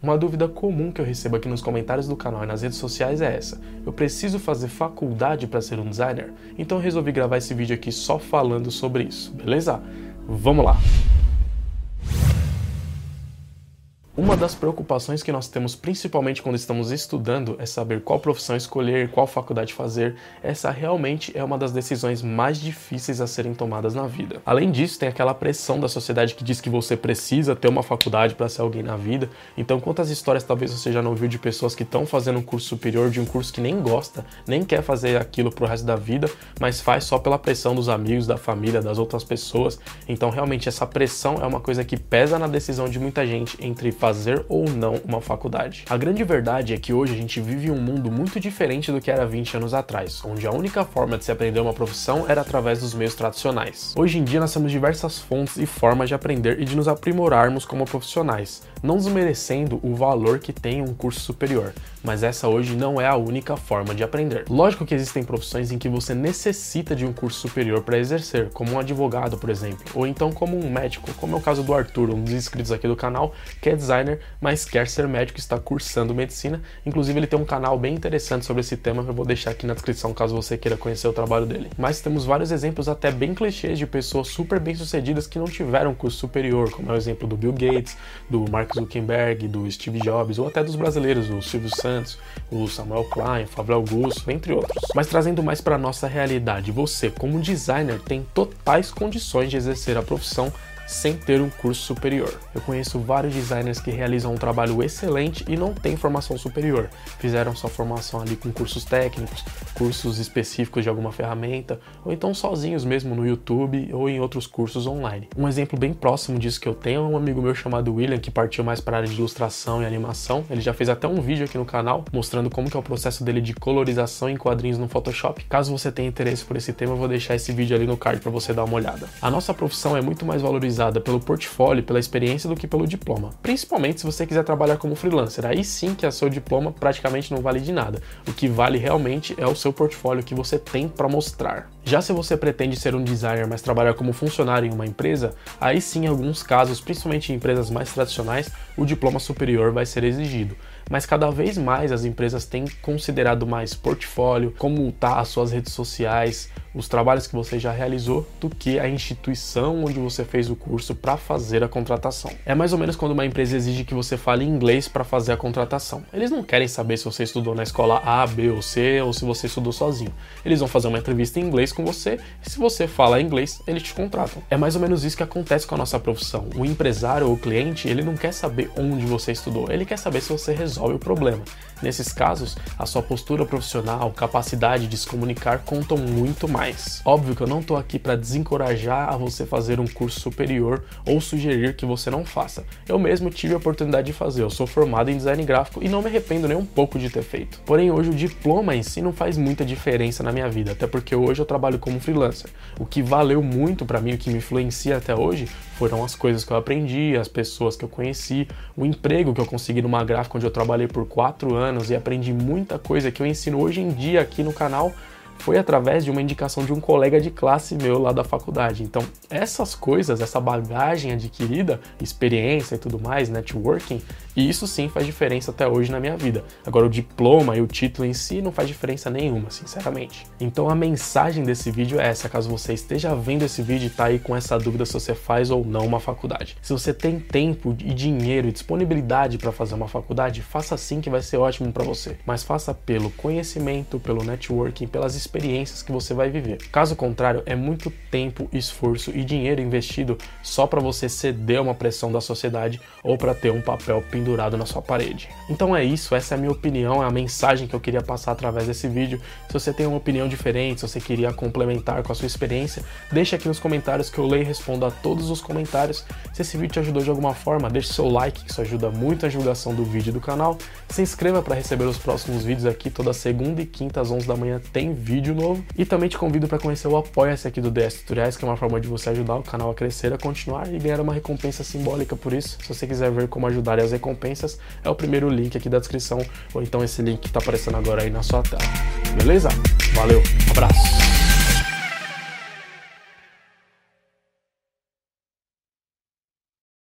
Uma dúvida comum que eu recebo aqui nos comentários do canal e nas redes sociais é essa: eu preciso fazer faculdade para ser um designer? Então resolvi gravar esse vídeo aqui só falando sobre isso, beleza? Vamos lá! Uma das preocupações que nós temos, principalmente quando estamos estudando, é saber qual profissão escolher, qual faculdade fazer. Essa realmente é uma das decisões mais difíceis a serem tomadas na vida. Além disso, tem aquela pressão da sociedade que diz que você precisa ter uma faculdade para ser alguém na vida. Então, quantas histórias talvez você já não viu de pessoas que estão fazendo um curso superior de um curso que nem gosta, nem quer fazer aquilo pro resto da vida, mas faz só pela pressão dos amigos, da família, das outras pessoas. Então, realmente, essa pressão é uma coisa que pesa na decisão de muita gente entre fazer fazer ou não uma faculdade. A grande verdade é que hoje a gente vive um mundo muito diferente do que era 20 anos atrás, onde a única forma de se aprender uma profissão era através dos meios tradicionais. Hoje em dia nós temos diversas fontes e formas de aprender e de nos aprimorarmos como profissionais, não desmerecendo o valor que tem um curso superior, mas essa hoje não é a única forma de aprender. Lógico que existem profissões em que você necessita de um curso superior para exercer, como um advogado, por exemplo, ou então como um médico, como é o caso do Arthur, um dos inscritos aqui do canal, que é designer, mas quer ser médico e está cursando medicina. Inclusive, ele tem um canal bem interessante sobre esse tema que eu vou deixar aqui na descrição caso você queira conhecer o trabalho dele. Mas temos vários exemplos até bem clichês de pessoas super bem-sucedidas que não tiveram curso superior, como é o exemplo do Bill Gates, do Mark Zuckerberg, do Steve Jobs, ou até dos brasileiros, o Silvio Santos Santos, o Samuel Klein, o Fábio Augusto, entre outros. Mas trazendo mais para nossa realidade, você, como designer, tem totais condições de exercer a profissão sem ter um curso superior. Eu conheço vários designers que realizam um trabalho excelente e não têm formação superior. Fizeram sua formação ali com cursos técnicos, cursos específicos de alguma ferramenta, ou então sozinhos mesmo no YouTube ou em outros cursos online. Um exemplo bem próximo disso que eu tenho é um amigo meu chamado William, que partiu mais para a área de ilustração e animação. Ele já fez até um vídeo aqui no canal mostrando como que é o processo dele de colorização em quadrinhos no Photoshop. Caso você tenha interesse por esse tema, eu vou deixar esse vídeo ali no card para você dar uma olhada. A nossa profissão é muito mais valorizada valorizada pelo portfólio, pela experiência do que pelo diploma. Principalmente se você quiser trabalhar como freelancer, aí sim que o seu diploma praticamente não vale de nada. O que vale realmente é o seu portfólio que você tem para mostrar. Já se você pretende ser um designer, mas trabalhar como funcionário em uma empresa, aí sim, em alguns casos, principalmente em empresas mais tradicionais, o diploma superior vai ser exigido. Mas cada vez mais as empresas têm considerado mais portfólio, como tá as suas redes sociais, os trabalhos que você já realizou do que a instituição onde você fez o curso para fazer a contratação. É mais ou menos quando uma empresa exige que você fale inglês para fazer a contratação. Eles não querem saber se você estudou na escola A, B ou C ou se você estudou sozinho. Eles vão fazer uma entrevista em inglês com você e se você fala inglês, eles te contratam. É mais ou menos isso que acontece com a nossa profissão. O empresário ou o cliente, ele não quer saber onde você estudou, ele quer saber se você resolve o problema. Nesses casos, a sua postura profissional, capacidade de se comunicar contam muito mais. Óbvio que eu não estou aqui para desencorajar a você fazer um curso superior ou sugerir que você não faça. Eu mesmo tive a oportunidade de fazer, eu sou formado em design gráfico e não me arrependo nem um pouco de ter feito. Porém, hoje o diploma em si não faz muita diferença na minha vida, até porque hoje eu trabalho como freelancer. O que valeu muito para mim, o que me influencia até hoje, foram as coisas que eu aprendi, as pessoas que eu conheci, o emprego que eu consegui numa gráfica onde eu trabalhei por quatro anos e aprendi muita coisa que eu ensino hoje em dia aqui no canal foi através de uma indicação de um colega de classe meu lá da faculdade. Então, essas coisas, essa bagagem adquirida, experiência e tudo mais, networking, isso sim faz diferença até hoje na minha vida. Agora, o diploma e o título em si não faz diferença nenhuma, sinceramente. Então, a mensagem desse vídeo é essa: caso você esteja vendo esse vídeo e tá aí com essa dúvida se você faz ou não uma faculdade. Se você tem tempo e dinheiro e disponibilidade para fazer uma faculdade, faça sim que vai ser ótimo para você. Mas faça pelo conhecimento, pelo networking, pelas experiências experiências que você vai viver. Caso contrário, é muito tempo, esforço e dinheiro investido só para você ceder a uma pressão da sociedade ou para ter um papel pendurado na sua parede. Então é isso, essa é a minha opinião, é a mensagem que eu queria passar através desse vídeo. Se você tem uma opinião diferente, se você queria complementar com a sua experiência, deixa aqui nos comentários que eu leio e respondo a todos os comentários. Se esse vídeo te ajudou de alguma forma, deixe seu like, que isso ajuda muito a divulgação do vídeo do canal. Se inscreva para receber os próximos vídeos aqui, toda segunda e quinta às 11 da manhã tem vídeo vídeo novo. E também te convido para conhecer o Apoia-se aqui do DS Tutoriais, que é uma forma de você ajudar o canal a crescer, a continuar e ganhar uma recompensa simbólica por isso. Se você quiser ver como ajudar as recompensas, é o primeiro link aqui da descrição, ou então esse link que está aparecendo agora aí na sua tela. Beleza? Valeu, abraço!